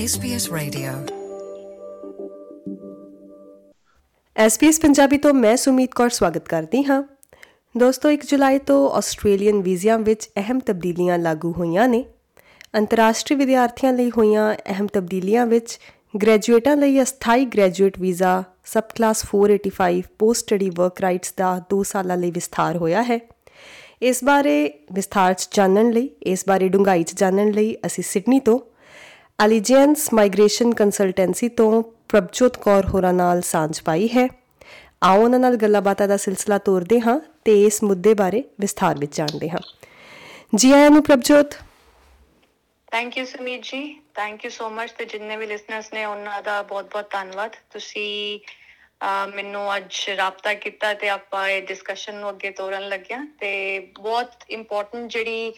SBS Radio. SBS Punjabi ਤੋਂ ਮੈਂ ਸੁਮੀਤ ਕੌਰ ਸਵਾਗਤ ਕਰਦੀ ਹਾਂ। ਦੋਸਤੋ 1 ਜੁਲਾਈ ਤੋਂ ਆਸਟ੍ਰੇਲੀਅਨ ਵੀਜ਼ਿਆਂ ਵਿੱਚ ਅਹਿਮ ਤਬਦੀਲੀਆਂ ਲਾਗੂ ਹੋਈਆਂ ਨੇ। ਅੰਤਰਰਾਸ਼ਟਰੀ ਵਿਦਿਆਰਥੀਆਂ ਲਈ ਹੋਈਆਂ ਅਹਿਮ ਤਬਦੀਲੀਆਂ ਵਿੱਚ ਗ੍ਰੈਜੂਏਟਾਂ ਲਈ ਅਸਥਾਈ graduate visa subclass 485 post study work rights ਦਾ 2 ਸਾਲਾਂ ਲਈ ਵਿਸਥਾਰ ਹੋਇਆ ਹੈ। ਇਸ ਬਾਰੇ ਵਿਸਥਾਰ ਚ ਜਾਣਨ ਲਈ, ਇਸ ਬਾਰੇ ਡੂੰਘਾਈ ਚ ਜਾਣਨ ਲਈ ਅਸੀਂ ਸਿਡਨੀ ਤੋਂ ਅਲੀਜੈਂਸ ਮਾਈਗ੍ਰੇਸ਼ਨ ਕੰਸਲਟੈਂਸੀ ਤੋਂ ਪ੍ਰਭਜੋਤ ਕੌਰ ਹੋਰਾਂ ਨਾਲ ਸਾਂਝ ਪਾਈ ਹੈ। ਆਓ ਉਹਨਾਂ ਨਾਲ ਗੱਲਾਂ ਬਾਤਾਂ ਦਾ ਸਿਲਸਿਲਾ ਤੋਰਦੇ ਹਾਂ ਤੇ ਇਸ ਮੁੱਦੇ ਬਾਰੇ ਵਿਸਥਾਰ ਵਿੱਚ ਜਾਣਦੇ ਹਾਂ। ਜੀ ਆਇਆਂ ਨੂੰ ਪ੍ਰਭਜੋਤ। ਥੈਂਕ ਯੂ ਸੁਮੀਤ ਜੀ। ਥੈਂਕ ਯੂ ਸੋ ਮਚ ਤੇ ਜਿੰਨੇ ਵੀ ਲਿਸਨਰਸ ਨੇ, ਉਹਨਾਂ ਦਾ ਬਹੁਤ-ਬਹੁਤ ਧੰਨਵਾਦ। ਤੁਸੀਂ ਮੈਨੂੰ ਅੱਜ ਰਾਬਤਾ ਕੀਤਾ ਤੇ ਆਪਾਂ ਇਹ ਡਿਸਕਸ਼ਨ ਨੂੰ ਅੱਗੇ ਤੋਰਨ ਲੱਗਿਆ ਤੇ ਬਹੁਤ ਇੰਪੋਰਟੈਂਟ ਜਿਹੜੀ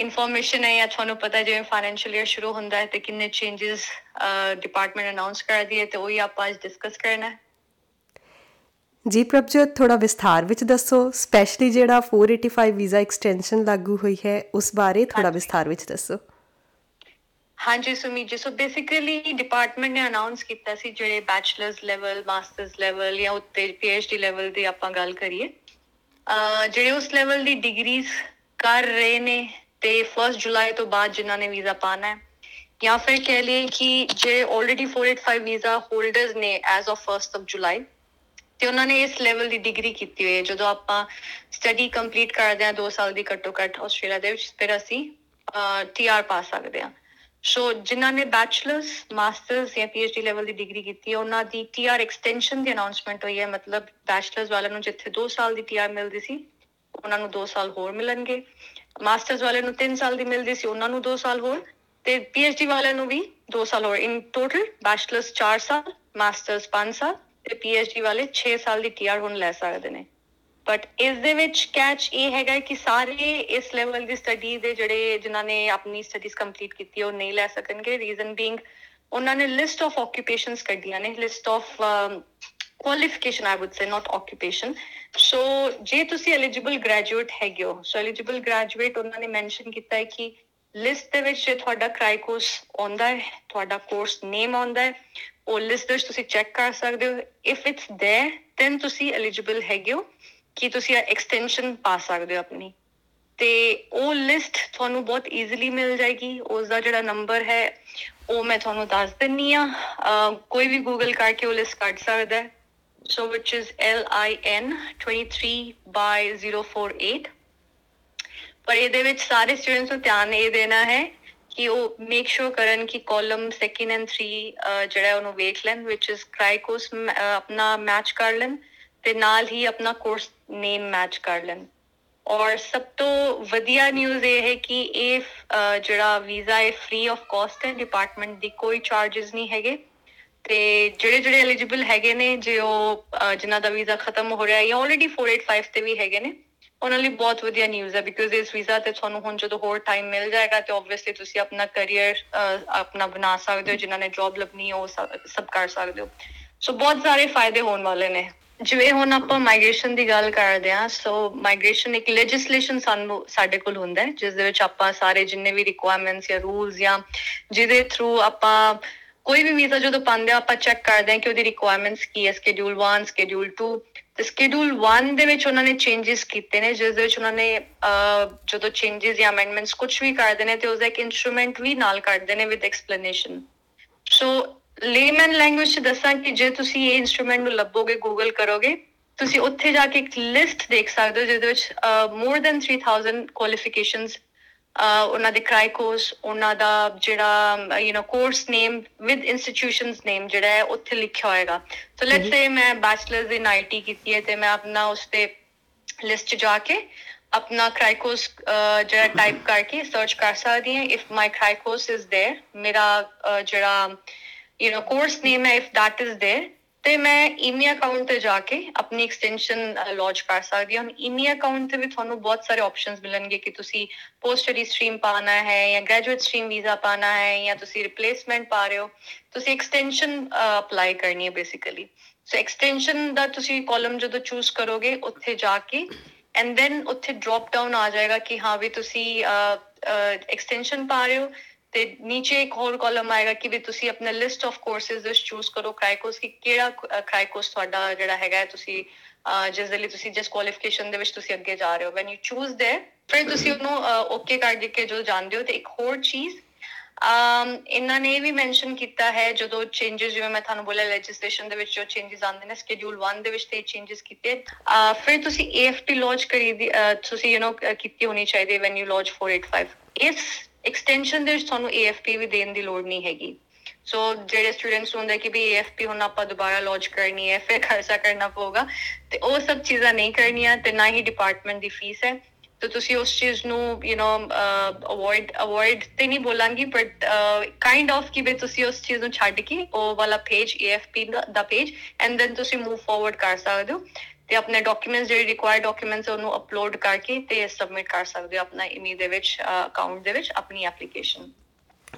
ਇਨਫੋਰਮੇਸ਼ਨ ਹੈ ਜਾਂ ਤੁਹਾਨੂੰ ਪਤਾ ਜਿਵੇਂ ਫਾਈਨੈਂਸ਼ੀਅਲ ਈਅਰ ਸ਼ੁਰੂ ਹੁੰਦਾ ਹੈ ਤੇ ਕਿੰਨੇ ਚੇਂजेस ਡਿਪਾਰਟਮੈਂਟ ਅਨਾਉਂਸ ਕਰਦੀ ਹੈ ਤੇ ਉਹੀ ਆਪਾਂ ਅੱਜ ਡਿਸਕਸ ਕਰਨਾ ਹੈ। ਜੀ ਪ੍ਰਭਜੋਤ ਥੋੜਾ ਵਿਸਥਾਰ ਵਿੱਚ ਦੱਸੋ ਸਪੈਸ਼ਲੀ ਜਿਹੜਾ 485 ਵੀਜ਼ਾ ਐਕਸਟੈਂਸ਼ਨ ਲਾਗੂ ਹੋਈ ਹੈ ਉਸ ਬਾਰੇ ਥੋੜਾ ਵਿਸਥਾਰ ਵਿੱਚ ਦੱਸੋ। ਹਾਂਜੀ Sumit ji so basically department ਨੇ ਅਨਾਉਂਸ ਕੀਤਾ ਸੀ ਜਿਹੜੇ ਬੈਚਲਰਸ ਲੈਵਲ ਮਾਸਟਰਸ ਲੈਵਲ ਜਾਂ ਉੱਤੇ ਪੀਐਚਡੀ ਲੈਵਲ ਦੀ ਆਪਾਂ ਗੱਲ ਕਰੀਏ। ਜਿਹੜੇ ਉਸ ਲੈਵਲ ਦੀ ਡਿਗਰੀਜ਼ ਕਰ ਰਹੇ ਨੇ ਤੇ 1 ਜੁਲਾਈ ਤੋਂ ਬਾਅਦ ਜਿਨ੍ਹਾਂ ਨੇ ਵੀਜ਼ਾ ਪਾਣਾ ਹੈ, ਜਾਂ ਫਿਰ ਕਹਿ ਲਈਏ ਕਿ ਜੇ ਆਲਰੇਡੀ 485 ਵੀਜ਼ਾ ਹੋਲਡਰਸ ਨੇ ਐਜ਼ ਆਫ 1 ਆਫ ਜੁਲਾਈ ਤੇ ਉਹਨਾਂ ਨੇ ਇਸ ਲੈਵਲ ਦੀ ਡਿਗਰੀ ਕੀਤੀ ਹੋਈ ਹੈ। ਜਦੋਂ ਆਪਾਂ ਸਟੱਡੀ ਕੰਪਲੀਟ ਕਰਦੇ ਹਾਂ 2 ਸਾਲ ਦੀ ਘੱਟੋ ਘੱਟ ਆਸਟ੍ਰੇਲੀਆ ਦੇ ਵਿੱਚ, ਫਿਰ ਅਸੀਂ ਟੀਆਰ ਪਾ ਸਕਦੇ ਹਾਂ। ਸੋ ਜਿਨ੍ਹਾਂ ਨੇ ਬੈਚਲਰਸ ਮਾਸਟਰਸ ਜਾਂ ਪੀਐਚਡੀ ਲੈਵਲ ਦੀ ਡਿਗਰੀ ਕੀਤੀ ਹੈ, ਉਹਨਾਂ ਦੀ ਟੀਆਰ ਐਕਸਟੈਂਸ਼ਨ ਦੀ ਅਨਾਉਂਸਮੈਂਟ ਹੋਈ ਹੈ। ਮਤਲਬ ਬੈਚਲਰਸ ਵਾਲਿਆਂ ਨੂੰ ਜਿੱਥੇ 2 ਸਾਲ ਦੀ ਟੀਆਰ ਮਿਲਦੀ ਸੀ, ਉਹਨਾਂ ਨੂੰ 2 ਸਾਲ ਹੋਰ ਮਿਲਣਗੇ। ਮਾਸਟਰਸ ਵਾਲਿਆਂ ਨੂੰ 3 ਸਾਲ ਦੀ ਮਿਲਦੀ ਸੀ, ਉਹਨਾਂ ਨੂੰ 2 ਸਾਲ ਹੋਰ ਤੇ ਪੀਐਚਡੀ ਵਾਲਿਆਂ ਨੂੰ ਵੀ 2 ਸਾਲ ਹੋਰ। ਇਨ ਟੋਟਲ ਬੈਚਲਰਸ 4 ਸਾਲ ਮਾਸਟਰਸ 5 ਸਾਲ ਤੇ ਪੀਐਚਡੀ ਵਾਲੇ 6 ਸਾਲ ਦੀ ਟੀਆਰ ਹੁਣ ਲੈ ਸਕਦੇ ਨੇ। ਬਟ ਇਸ ਦੇ ਵਿੱਚ ਕੈਚ ਇਹ ਹੈਗਾ ਕਿ ਸਾਰੇ ਇਸ ਲੈਵਲ ਦੀ ਸਟੱਡੀ ਦੇ ਜਿਹੜੇ ਜਿਨ੍ਹਾਂ ਨੇ ਆਪਣੀ ਸਟੱਡੀਜ਼ ਕੰਪਲੀਟ ਕੀਤੀ, ਉਹ ਨਹੀਂ ਲੈ ਸਕਣਗੇ। ਰੀਜ਼ਨ ਬੀਇੰਗ ਉਹਨਾਂ ਨੇ ਲਿਸਟ ਆਫ ਆਕੂਪੇਸ਼ਨਸ ਕੱਢੀਆਂ ਨੇ। List of qualification I would say not occupation so ਜੇ ਤੁਸੀਂ ਐਲੀਜੀਬਲ ਗ੍ਰੈਜੂਏਟ ਹੈਗੇ ਹੋ ਸੋ ਐਲੀਜੀਬਲ ਗ੍ਰੈਜੂਏਟ ਉਹਨਾਂ ਨੇ ਮੈਂਸ਼ਨ ਕੀਤਾ ਹੈ ਕਿ ਲਿਸਟ ਦੇ ਵਿੱਚ ਜੇ ਤੁਹਾਡਾ ਕ੍ਰਾਈਕੋਸ ਆਉਂਦਾ ਹੈ ਤੁਹਾਡਾ ਕੋਰਸ ਨੇਮ ਆਉਂਦਾ ਹੈ ਉਹ ਲਿਸਟ ਵਿੱਚ ਤੁਸੀਂ ਚੈੱਕ ਕਰ ਸਕਦੇ ਹੋ ਇਫ ਇਟਸ देयर ਦੈਨ ਤੁਸੀਂ ਐਲੀਜੀਬਲ ਹੈਗੇ ਹੋ ਕਿ ਤੁਸੀਂ ਐਕਸਟੈਂਸ਼ਨ ਪਾ ਸਕਦੇ ਹੋ ਆਪਣੀ ਤੇ ਉਹ ਲਿਸਟ ਤੁਹਾਨੂੰ ਬਹੁਤ ਈਜ਼ੀਲੀ ਮਿਲ ਜਾਏਗੀ ਉਸ ਦਾ ਜਿਹੜਾ ਨੰਬਰ ਹੈ ਉਹ ਮੈਂ ਤੁਹਾਨੂੰ ਦੱਸ ਦਿੰਨੀ ਆ ਕੋਈ ਵੀ ਗੂਗਲ ਕਰਕੇ ਉਹ ਲਿਸਟ ਕੱਢ ਸਕਦਾ ਹੈ So which is LIN 23 by 048 ਪਰ ਇਹਦੇ ਵਿੱਚ ਸਾਰੇ ਸਟੂਡੈਂਟਸ ਨੂੰ ਧਿਆਨ ਇਹ ਦੇਣਾ ਹੈ ਕਿ ਉਹ ਮੇਕ ਸ਼ੋਰ ਕਰਨ ਕਿ ਕਾਲਮ ਸੈਕੰਡ ਐਂਡ 3 ਜਿਹੜਾ ਉਹਨੂੰ ਵੇਖ ਲੈਣ, which is ਕ੍ਰਾਈਕੋਸ ਆਪਣਾ ਮੈਚ ਕਰ ਲੈਣ ਤੇ ਨਾਲ ਹੀ ਆਪਣਾ ਕੋਰਸ ਨੇਮ ਮੈਚ ਕਰ ਲੈਣ। ਔਰ ਸਭ ਤੋਂ ਵਧੀਆ ਨਿਊਜ਼ ਇਹ ਹੈ ਕਿ ਇਹ ਜਿਹੜਾ ਵੀਜ਼ਾ ਹੈ ਫ੍ਰੀ ਆਫ ਕਾਸਟ ਹੈ ਡਿਪਾਰਟਮੈਂਟ ਦੀ ਕੋਈ ਚਾਰजेस ਨਹੀਂ ਹੈਗੇ। ਤੇ ਜਿਹੜੇ ਜਿਹੜੇ ਐਲੀਜੀਬਲ ਹੈਗੇ ਨੇ, ਜੇ ਉਹ ਜਿਨ੍ਹਾਂ ਦਾ ਵੀਜ਼ਾ ਖਤਮ ਹੋ ਰਿਹਾ ਹੈ ਜਾਂ ਆਲਰੇਡੀ 485 ਤੇ ਵੀ ਹੈਗੇ ਨੇ, ਉਹਨਾਂ ਲਈ ਬਹੁਤ ਵਧੀਆ ਨਿਊਜ਼ ਹੈ ਬਿਕੋਜ਼ ਇਸ ਵੀਜ਼ਾ ਤੇ ਤੁਹਾਨੂੰ ਹੁਣ ਜਦੋਂ ਹੋਰ ਟਾਈਮ ਮਿਲ ਜਾਏਗਾ ਤੇ ਆਬਵੀਅਸਲੀ ਤੁਸੀਂ ਆਪਣਾ ਕੈਰੀਅਰ ਆਪਣਾ ਬਣਾ ਸਕਦੇ ਹੋ, ਜਿਨ੍ਹਾਂ ਨੇ ਜੌਬ ਲੱਭਣੀ ਹੈ ਉਹ ਸਭ ਕਰ ਸਕਦੇ ਹੋ। ਸੋ ਬਹੁਤ ਸਾਰੇ ਫਾਇਦੇ ਹੋਣ ਵਾਲੇ ਨੇ। ਜਿਵੇਂ ਹੁਣ ਆਪਾਂ ਮਾਈਗ੍ਰੇਸ਼ਨ ਦੀ ਗੱਲ ਕਰਦੇ ਆ ਸੋ ਮਾਈਗ੍ਰੇਸ਼ਨ ਇੱਕ ਲੈਜਿਸਲੇਸ਼ਨ ਸਾਨੂੰ ਸਾਡੇ ਕੋਲ ਹੁੰਦਾ ਹੈ, ਜਿਸ ਦੇ ਵਿੱਚ ਆਪਾਂ ਸਾਰੇ ਜਿੰਨੇ ਵੀ ਰਿਕੁਆਇਰਮੈਂਟਸ ਜਾਂ ਰੂਲਸ ਜਾਂ ਜਿਹਦੇ ਥਰੂ ਆਪਾਂ ਕੋਈ ਵੀ ਵੀਜ਼ਾ ਜਦੋਂ ਪਾਉਂਦੇ ਆ, ਆਪਾਂ ਚੈੱਕ ਕਰਦੇ ਆ ਕਿ ਉਹਦੀ ਰਿਕੁਆਇਰਮੈਂਟਸ ਕੀ ਹੈ ਸਕੇਡਿਊਲ 1 ਸਕੇਡਿਊਲ 2 ਤੇ ਸਕੇਡਿਊਲ 1 ਦੇ ਵਿੱਚ ਉਹਨਾਂ ਨੇ ਚੇਂजेस ਕੀਤੇ ਨੇ, ਜਿਸ ਦੇ ਵਿੱਚ ਉਹਨਾਂ ਨੇ ਜਦੋਂ ਚੇਂजेस ਜਾਂ ਅਮੈਂਡਮੈਂਟਸ ਕੁਝ ਵੀ ਕਰਦੇ ਨੇ ਤੇ ਉਸ ਦਾ ਇੱਕ ਇਨਸਟਰੂਮੈਂਟ ਵੀ ਨਾਲ ਕਰਦੇ ਨੇ with explanation so layman language ਚ ਦੱਸਾਂ ਕਿ ਜੇ ਤੁਸੀਂ ਇਹ ਇਨਸਟਰੂਮੈਂਟ ਨੂੰ ਲੱਭੋਗੇ ਗੂਗਲ ਕਰੋਗੇ, ਤੁਸੀਂ ਉੱਥੇ ਜਾ ਕੇ ਇੱਕ ਲਿਸਟ ਦੇਖ ਸਕਦੇ ਹੋ, ਜਿਹਦੇ ਵਿੱਚ ਮੋਰ ਦੈਨ 3000 ਕੁਆਲੀਫਿਕੇਸ਼ਨਸ ਉਹਨਾਂ ਦੇ ਕ੍ਰਾਈਕੋਸ ਉਹਨਾਂ ਦਾ ਜਿਹੜਾ you know course name with institutions name ਜਿਹੜਾ ਹੈ ਉੱਥੇ ਲਿਖਿਆ ਹੋਏਗਾ ਸੋ ਲੈਟਸ ਸੇ ਮੈਂ ਬੈਚਲਰਸ ਇਨ ਆਈਟੀ ਕੀਤੀ ਹੈ ਤੇ ਮੈਂ ਆਪਣਾ ਉਸ ਤੇ ਲਿਸਟ 'ਚ ਜਾ ਕੇ ਆਪਣਾ ਕ੍ਰਾਈਕੋਸ ਜਿਹੜਾ ਟਾਈਪ ਕਰਕੇ ਸਰਚ ਕਰ ਸਕਦੀ ਹਾਂ if my CRICOS is there ਮੇਰਾ ਜਿਹੜਾ ਯੂ نو ਕੋਰਸ ਨੇਮ ਹੈ ਇਫ that is there ਤੇ ਮੈਂ ਈਮੀ ਅਕਾਊਂਟ ਤੇ ਜਾ ਕੇ ਆਪਣੀ ਐਕਸਟੈਂਸ਼ਨ ਲੌਂਚ ਕਰ ਸਕਦੀ ਹਾਂ। ਈਮੀ ਅਕਾਊਂਟ ਤੇ ਵੀ ਤੁਹਾਨੂੰ ਬਹੁਤ ਸਾਰੇ ਆਪਸ਼ਨਸ ਮਿਲਣਗੇ ਕਿ ਤੁਸੀਂ ਪੋਸਟ ਸਟੱਡੀ ਸਟਰੀਮ ਪਾਣਾ ਹੈ ਜਾਂ ਗ੍ਰੈਜੂਏਟ ਸਟਰੀਮ ਵੀਜ਼ਾ ਪਾਣਾ ਹੈ ਜਾਂ ਤੁਸੀਂ ਰਿਪਲੇਸਮੈਂਟ ਪਾ ਰਹੇ ਹੋ। ਤੁਸੀਂ ਐਕਸਟੈਂਸ਼ਨ ਅਪਲਾਈ ਕਰਨੀ ਹੈ ਬੇਸਿਕਲੀ ਸੋ ਐਕਸਟੈਂਸ਼ਨ ਦਾ ਤੁਸੀਂ ਕਾਲਮ ਜਦੋਂ ਚੂਜ਼ ਕਰੋਗੇ, ਉੱਥੇ ਜਾ ਕੇ ਐਂਡ ਦੈਨ ਉੱਥੇ ਡ੍ਰੌਪ ਡਾਊਨ ਆ ਜਾਏਗਾ ਕਿ ਹਾਂ ਵੀ ਤੁਸੀਂ ਐਕਸਟੈਂਸ਼ਨ ਪਾ ਰਹੇ ਹੋ ਤੇ ਨੀਚੇ ਇੱਕ ਹੋਰ ਕਾਲਮ ਆਏਗਾ ਕਿ ਵੀ ਤੁਸੀਂ ਆਪਣਾ ਲਿਸਟ ਆਫ ਕੋਰਸਸ ਇਸ ਚੂਜ਼ ਕਰੋ ਕ੍ਰਾਈਕੋਸ ਕਿ ਕਿਹੜਾ ਕ੍ਰਾਈਕੋਸ ਤੁਹਾਡਾ ਜਿਹੜਾ ਹੈਗਾ ਤੁਸੀਂ ਜਿਸ ਦੇ ਲਈ ਤੁਸੀਂ ਜਿਸ ਕੁਆਲੀਫਿਕੇਸ਼ਨ ਦੇ ਵਿੱਚ ਤੁਸੀਂ ਅੱਗੇ ਜਾ ਰਹੇ ਹੋ। ਵੈਨ ਯੂ ਚੂਜ਼ ਦੇ ਫਿਰ ਤੁਸੀਂ ਉਹਨੂੰ ਓਕੇ ਕਰ ਦੇ ਕੇ ਜੋ ਜਾਣਦੇ ਹੋ। ਤੇ ਇੱਕ ਹੋਰ ਚੀਜ਼, ਅਮ, ਇਹਨਾਂ ਨੇ ਵੀ ਮੈਂਸ਼ਨ ਕੀਤਾ ਹੈ, ਜਦੋਂ ਚੇਂਜਸ ਜਿਵੇਂ ਮੈਂ ਤੁਹਾਨੂੰ ਬੋਲਿਆ ਲੈਜਿਸਲੇਸ਼ਨ ਦੇ ਵਿੱਚ ਜੋ ਚੇਂਜਸ ਆਉਂਦੇ ਨੇ ਸ਼ਡਿਊਲ 1 ਦੇ ਵਿੱਚ ਤੇ ਚੇਂਜਸ ਕੀਤੇ ਫਿਰ ਤੁਸੀਂ AFT ਲਾਂਚ ਕਰੀ ਦੀ ਤੁਸੀਂ ਯੂ نو ਕੀਤੀ ਹੋਣੀ ਚਾਹੀਦੀ ਵੈਨ ਯੂ ਲਾਂਚ 485 ਇਸ ਐਕਸਟੈਂਸ਼ਨ ਦੇ ਵਿੱਚ ਤੁਹਾਨੂੰ AFP ਵੀ ਦੇਣ ਦੀ ਲੋੜ ਨਹੀਂ ਹੈਗੀ। ਸੋ ਜਿਹੜੇ ਸਟੂਡੈਂਟਸ ਹੁੰਦੇ ਕਿ ਵੀ AFP ਹੁਣ ਆਪਾਂ ਦੁਬਾਰਾ ਲਾਂਚ ਕਰਨੀ ਹੈ, ਫਿਰ ਖਰਚਾ ਕਰਨਾ ਪਊਗਾ, ਤੇ ਉਹ ਸਭ ਚੀਜ਼ਾਂ ਨਹੀਂ ਕਰਨੀਆਂ ਤੇ ਨਾ ਹੀ ਡਿਪਾਰਟਮੈਂਟ ਦੀ ਫੀਸ ਹੈ। ਤੇ ਤੁਸੀਂ ਉਸ ਚੀਜ਼ ਨੂੰ ਯੂ نو ਅਵੋਇਡ ਅਵੋਇਡ ਤੇ ਨਹੀਂ ਬੋਲਾਂਗੀ ਬਟ ਕਾਈਂਡ ਆਫ ਕਿ ਵੀ ਤੁਸੀਂ ਉਸ ਚੀਜ਼ ਨੂੰ ਛੱਡ ਕੇ ਉਹ ਵਾਲਾ ਪੇਜ AFP ਦਾ ਪੇਜ ਐਂਡ ਦੈਨ ਤੁਸੀਂ ਮੂਵ ਫਾਰਵਰਡ ਕਰ ਸਕਦੇ ਹੋ। ਤੇ ਆਪਣੇ ਡਾਕੂਮੈਂਟਸ ਜਿਹੜੇ ਰਿਕੁਆਇਰਡ ਡਾਕੂਮੈਂਟਸ ਉਹਨੂੰ ਅਪਲੋਡ ਕਰਕੇ ਤੇ ਸਬਮਿਟ ਕਰ ਸਕਦੇ ਹੋ ਆਪਣਾ ਇਮੀ ਦੇ ਵਿੱਚ ਅਕਾਊਂਟ ਦੇ ਵਿੱਚ ਆਪਣੀ ਐਪਲੀਕੇਸ਼ਨ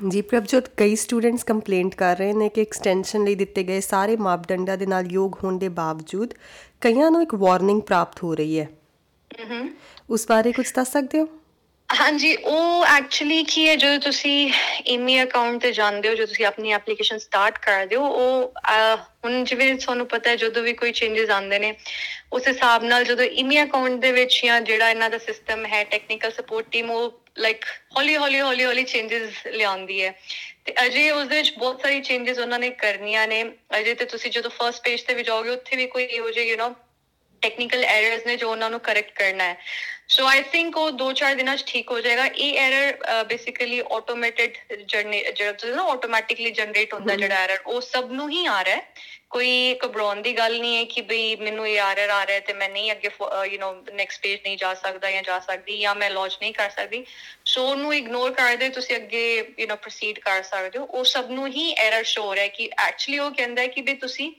ਜੀ ਪ੍ਰਭਜੋਤ ਕਈ ਸਟੂਡੈਂਟਸ ਕੰਪਲੇਂਟ ਕਰ ਰਹੇ ਨੇ ਕਿ ਐਕਸਟੈਂਸ਼ਨ ਲਈ ਦਿੱਤੇ ਗਏ ਸਾਰੇ ਮਾਪਦੰਡਾਂ ਦੇ ਨਾਲ ਯੋਗ ਹੋਣ ਦੇ ਬਾਵਜੂਦ ਕਈਆਂ ਨੂੰ ਇੱਕ ਵਾਰਨਿੰਗ ਪ੍ਰਾਪਤ ਹੋ ਰਹੀ ਹੈ। ਉਸ ਬਾਰੇ ਕੁਝ ਦੱਸ ਸਕਦੇ ਹੋ? ਹਾਂਜੀ, ਉਹ ਐਕਚੁਅਲੀ ਕੀ ਹੈ, ਜਦੋਂ ਤੁਸੀਂ ਈਮੇਲ ਅਕਾਊਂਟ ਤੇ ਜਾਂਦੇ ਹੋ, ਜਦੋਂ ਤੁਸੀਂ ਆਪਣੀ ਐਪਲੀਕੇਸ਼ਨ ਸਟਾਰਟ ਕਰਦੇ ਹੋ, ਉਹ ਹੁਣ ਜਿਵੇਂ ਤੁਹਾਨੂੰ ਪਤਾ ਹੈ, ਜਦੋਂ ਵੀ ਕੋਈ ਚੇਂਜਸ ਆਉਂਦੇ ਨੇ, ਉਸ ਹਿਸਾਬ ਨਾਲ ਜਦੋਂ ਈਮੇਲ ਅਕਾਊਂਟ ਦੇ ਵਿੱਚ ਜਾਂ ਜਿਹੜਾ ਇਹਨਾਂ ਦਾ ਸਿਸਟਮ ਹੈ ਟੈਕਨੀਕਲ ਸਪੋਰਟ ਟੀਮ ਉਹ ਲਾਈਕ ਹੌਲੀ ਹੌਲੀ ਹੌਲੀ ਹੌਲੀ ਚੇਂਜਸ ਲਿਆਉਂਦੀ ਹੈ। ਤੇ ਅਜੇ ਉਸ ਦੇ ਵਿੱਚ ਬਹੁਤ ਸਾਰੀ ਚੇਂਜਸ ਉਹਨਾਂ ਨੇ ਕਰਨੀਆਂ ਨੇ। ਅਜੇ ਤੇ ਤੁਸੀਂ ਜਦੋਂ ਫਰਸਟ ਪੇਜ ਤੇ ਵੀ ਜਾਓਗੇ, ਉੱਥੇ ਵੀ ਕੋਈ ਇਹੋ ਜਿਹੇ ਯੂ نو ਟੈਕਨੀਕਲ ਐਰਰਸ ਨੇ ਜੋ ਉਹਨਾਂ ਨੂੰ ਕਰੈਕਟ ਕਰਨਾ ਹੈ ਸੋ ਆਈ ਥਿੰਕ ਉਹ 2-4 ਦਿਨਾਂ 'ਚ ਠੀਕ ਹੋ ਜਾਏਗਾ ਇਹ ਐਰਰ ਬੇਸਿਕਲੀ ਆਟੋਮੇਟਿਡ ਜਿਹੜਾ ਤੁਸੀਂ ਨਾ ਆਟੋਮੈਟਿਕਲੀ ਜਨਰੇਟ ਹੁੰਦਾ ਜਿਹੜਾ ਐਰਰ ਉਹ ਸਭ ਨੂੰ ਹੀ ਆ ਰਿਹਾ ਹੈ ਕੋਈ ਘਬਰਾਉਣ ਦੀ ਗੱਲ ਨਹੀਂ ਹੈ ਕਿ ਬਈ ਮੈਨੂੰ ਇਹ ਐਰਰ ਆ ਰਿਹਾ ਤੇ ਮੈਂ ਨਹੀਂ ਅੱਗੇ ਯੂ نو ਨੈਕਸਟ ਪੇਜ ਨਹੀਂ ਜਾ ਸਕਦਾ ਜਾਂ ਜਾ ਸਕਦੀ ਜਾਂ ਮੈਂ ਲਾਂਚ ਨਹੀਂ ਕਰ ਸਕਦੀ ਸੋ ਉਹਨੂੰ ਇਗਨੋਰ ਕਰਦੇ ਤੁਸੀਂ ਅੱਗੇ ਯੂ نو ਪ੍ਰੋਸੀਡ ਕਰ ਸਕਦੇ ਹੋ ਉਹ ਸਭ ਨੂੰ ਹੀ ਐਰਰ ਸ਼ੋ ਹੋ ਰਿਹਾ ਹੈ ਕਿ ਐਕਚੁਅਲੀ ਉਹ ਕਹਿੰਦਾ ਹੈ ਕਿ ਵੀ ਤੁਸੀਂ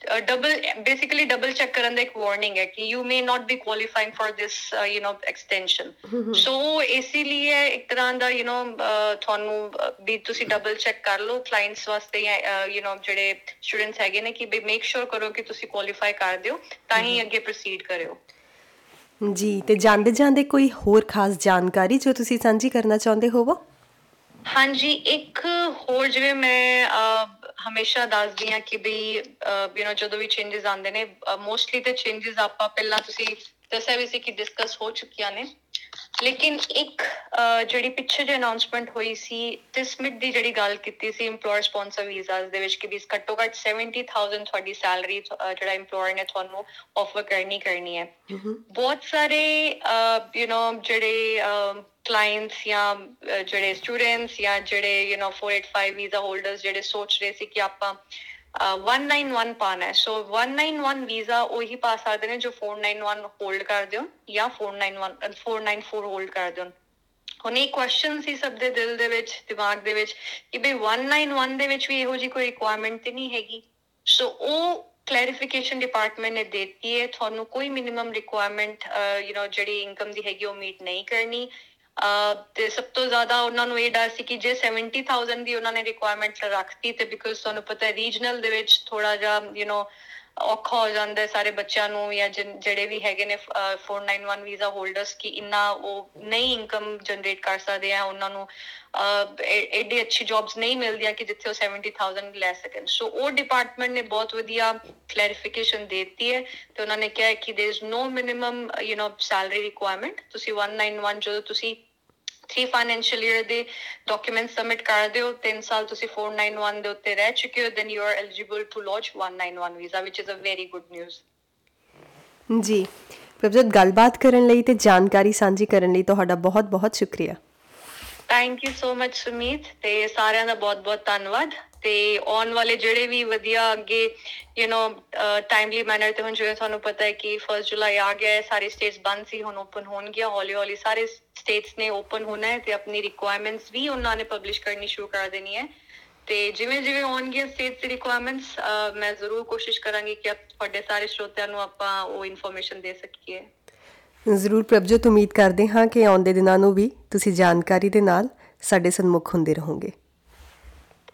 double basically double check ਕਰਨ ਦਾ ਇੱਕ ਵਾਰਨਿੰਗ ਹੈ ਕਿ you may not be qualifying for this you know extension so ਇਸੇ ਲਈ ਇੱਕ ਤਰ੍ਹਾਂ ਦਾ ਯੂ نو ਤੁਹਾਨੂੰ ਵੀ ਤੁਸੀਂ ਡਬਲ ਚੈੱਕ ਕਰ ਲਓ ਕਲਾਇੰਟਸ ਵਾਸਤੇ ਜਾਂ ਯੂ نو ਜਿਹੜੇ ਸਟੂਡੈਂਟਸ ਹੈਗੇ ਨੇ ਕਿ ਵੀ ਮੇਕ ਸ਼ੋਰ ਕਰੋ ਕਿ ਤੁਸੀਂ ਕੁਆਲੀਫਾਈ ਕਰ ਦਿਓ ਤਾਂ ਹੀ ਅੱਗੇ ਪ੍ਰੋਸੀਡ ਕਰਿਓ। ਜੀ ਤੇ ਜਾਂਦੇ ਜਾਂਦੇ ਕੋਈ ਹੋਰ ਖਾਸ ਜਾਣਕਾਰੀ ਜੋ ਤੁਸੀਂ ਸਾਂਝੀ ਕਰਨਾ ਚਾਹੁੰਦੇ ਹੋਵੋ? ਹਾਂਜੀ ਇੱਕ ਹੋਰ ਜਿਵੇਂ ਮੈਂ ਹਮੇਸ਼ਾ ਦੱਸਦੀ ਆ ਕਿ ਵੀ ਯੂ نو ਜਦੋਂ ਵੀ ਚੇਂਜਸ ਆਉਂਦੇ ਨੇ ਮੋਸਟਲੀ ਤੇ ਚੇਂਜਸ ਆਪਾਂ ਪਹਿਲਾਂ ਤੁਸੀਂ ਦੱਸਿਆ ਵੀ ਸੀ ਕਿ ਡਿਸਕਸ ਹੋ ਚੁੱਕੀਆਂ ਨੇ। ਲੇਕਿਨ ਇੱਕ ਜਿਹੜੀ ਪਿੱਛੇ ਜੇ ਅਨਾਉਂਸਮੈਂਟ ਹੋਈ ਸੀ ਮਿਟ ਦੀ ਜਿਹੜੀ ਗੱਲ ਕੀਤੀ ਸੀ EMPLOYER ਸਪਾਂਸਰ ਵੀਜ਼ਾਸ ਦੇ ਵਿੱਚ ਕਿ ਵੀ ਘੱਟੋ ਘੱਟ 70000 ਤੁਹਾਡੀ ਸੈਲਰੀ ਜਿਹੜਾ EMPLOYER ਨੇ ਤੁਹਾਨੂੰ ਆਫਰ ਕਰਨੀ ਕਰਨੀ ਹੈ ਬਹੁਤ ਸਾਰੇ ਯੂ نو ਜਿਹੜੇ ਕਲਾਇੰਟਸ ਜਾਂ ਜਿਹੜੇ ਸਟੂਡੈਂਟਸ ਜਾਂ ਜਿਹੜੇ ਯੂ نو 485 ਵੀਜ਼ਾ ਹੋਲਡਰਸ ਜਿਹੜੇ ਸੋਚ ਰਹੇ ਸੀ ਕਿ ਆਪਾਂ 191 ਪਾਣਾ ਹੈ। ਸੋ 191 ਵੀਜ਼ਾ ਉਹੀ ਪਾ ਸਕਦੇ ਨੇ ਜੋ 491 ਹੋਲਡ ਕਰਦੇ ਹੋ ਜਾਂ 491 494 ਹੋਲਡ ਕਰਦੇ ਹੋ ਹੁਣ ਇਹ ਕੁਐਸਚਨ ਸੀ ਸਭ ਦੇ ਦਿਲ ਦੇ ਵਿੱਚ, ਦਿਮਾਗ ਦੇ ਵਿੱਚ ਕਿ ਬਈ 191 ਦੇ ਵਿੱਚ ਵੀ ਇਹੋ ਜੀ ਕੋਈ ਰਿਕੁਆਇਰਮੈਂਟ ਤੇ ਨਹੀਂ ਹੈਗੀ। ਸੋ ਉਹ ਕਲੈਰੀਫਿਕੇਸ਼ਨ ਡਿਪਾਰਟਮੈਂਟ ਨੇ ਦਿੱਤੀ ਹੈ। ਤੁਹਾਨੂੰ ਕੋਈ ਮਿਨੀਮਮ ਰਿਕੁਆਇਰਮੈਂਟ ਯੂ نو ਜਿਹੜੀ ਇਨਕਮ ਦੀ ਹੈਗੀ ਉਹ ਮੀਟ ਨਹੀਂ ਕਰਨੀ। ਤੇ ਸਭ ਤੋਂ ਜ਼ਿਆਦਾ ਉਹਨਾਂ ਨੂੰ ਇਹ ਡਰ ਸੀ ਕਿ ਜੇ 70000 ਦੀ ਉਹਨਾਂ ਨੇ ਰਿਕੁਆਇਰਮੈਂਟ ਰੱਖਤੀ ਤੇ ਬਿਕਾਜ਼ ਤੁਹਾਨੂੰ ਪਤਾ ਹੈ ਰੀਜਨਲ ਦੇ ਵਿੱਚ ਥੋੜਾ ਜਿਹਾ ਯੂ نو ਔਖਾ ਹੋ ਜਾਂਦਾ ਹੈ ਸਾਰੇ ਬੱਚਿਆਂ ਨੂੰ ਜਾਂ ਜਿਹੜੇ ਵੀ ਹੈਗੇ ਨੇ 491 ਵੀਜ਼ਾ ਹੋਲਡਰਸ ਕਿ ਇੰਨਾ ਉਹ ਨਹੀਂ ਇਨਕਮ ਜਨਰੇਟ ਕਰ ਸਕਦੇ ਆ ਉਹਨਾਂ ਨੂੰ ਐਡੀ ਅੱਛੀ ਜੌਬਸ ਨਹੀਂ ਮਿਲਦੀਆਂ ਕਿ ਜਿੱਥੇ ਉਹ 70000 ਲੈ ਸਕਣ ਸੋ ਉਹ ਡਿਪਾਰਟਮੈਂਟ ਨੇ ਬਹੁਤ ਵਧੀਆ ਕਲੈਰੀਫਿਕੇਸ਼ਨ ਦਿੱਤੀ ਹੈ ਤੇ ਉਹਨਾਂ ਨੇ ਕਿਹਾ ਕਿ there is no minimum you know salary requirement ਤੁਸੀਂ 191 ਜਦੋਂ ਤੁਸੀਂ 3 ਫਾਈਨੈਂਸ਼ੀਅਲ ਈਅਰ ਦੇ ਡਾਕੂਮੈਂਟ ਸਬਮਿਟ ਕਰ ਦਿਓ। 3 ਸਾਲ ਤੁਸੀਂ 491 ਦੇ ਉੱਤੇ ਰਹਿ ਚੁੱਕੇ ਹੋ then you are eligible to launch 191 visa which is a very good news ਜੀ। ਪ੍ਰਭਜੋਤ ਗੱਲਬਾਤ ਕਰਨ ਲਈ ਤੇ ਜਾਣਕਾਰੀ ਸਾਂਝੀ ਕਰਨ ਲਈ ਤੁਹਾਡਾ ਬਹੁਤ-ਬਹੁਤ ਸ਼ੁਕਰੀਆ। Thank you so much Sumit ਤੇ ਸਾਰਿਆਂ ਦਾ ਬਹੁਤ-ਬਹੁਤ ਧੰਨਵਾਦ। ਤੇ ਆਉਣ ਵਾਲੇ ਜਿਹੜੇ ਵੀ ਵਧੀਆ ਅੱਗੇ ਯੂ نو ਟਾਈਮਲੀ ਮੈਨਰ ਤੇ ਹੁਣ ਜਿਵੇਂ ਤੁਹਾਨੂੰ ਪਤਾ ਹੈ ਕਿ 1 ਜੁਲਾਈ ਆ ਗਿਆ ਹੈ, ਸਾਰੇ ਸਟੇਟਸ ਬੰਦ ਸੀ, ਹੁਣ ਓਪਨ ਹੋਣਗੀਆਂ, ਹੌਲੀ ਹੌਲੀ ਸਾਰੇ ਸਟੇਟਸ ਨੇ ਓਪਨ ਹੋਣਾ ਹੈ ਤੇ ਆਪਣੀ ਰਿਕੁਆਇਰਮੈਂਟਸ ਵੀ ਉਹਨਾਂ ਨੇ ਪਬਲਿਸ਼ ਕਰਨੀ ਸ਼ੁਰੂ ਕਰ ਦੇਣੀ ਹੈ। ਤੇ ਜਿਵੇਂ ਜਿਵੇਂ ਆਉਣਗੀਆਂ ਸਟੇਟਸ ਦੀ ਰਿਕੁਆਇਰਮੈਂਟਸ ਮੈਂ ਜ਼ਰੂਰ ਕੋਸ਼ਿਸ਼ ਕਰਾਂਗੀ ਕਿ ਤੁਹਾਡੇ ਸਾਰੇ ਸਰੋਤਿਆਂ ਨੂੰ ਆਪਾਂ ਉਹ ਇਨਫੋਰਮੇਸ਼ਨ ਦੇ ਸਕੀਏ। ਜ਼ਰੂਰ ਪ੍ਰਭਜੋਤ ਉਮੀਦ ਕਰਦੇ ਹਾਂ ਕਿ ਆਉਂਦੇ ਦਿਨਾਂ ਨੂੰ ਵੀ ਤੁਸੀਂ ਜਾਣਕਾਰੀ ਦੇ ਨਾਲ ਸਾਡੇ ਸਨਮੁਖ ਹੁੰਦੇ ਰਹੋਗੇ।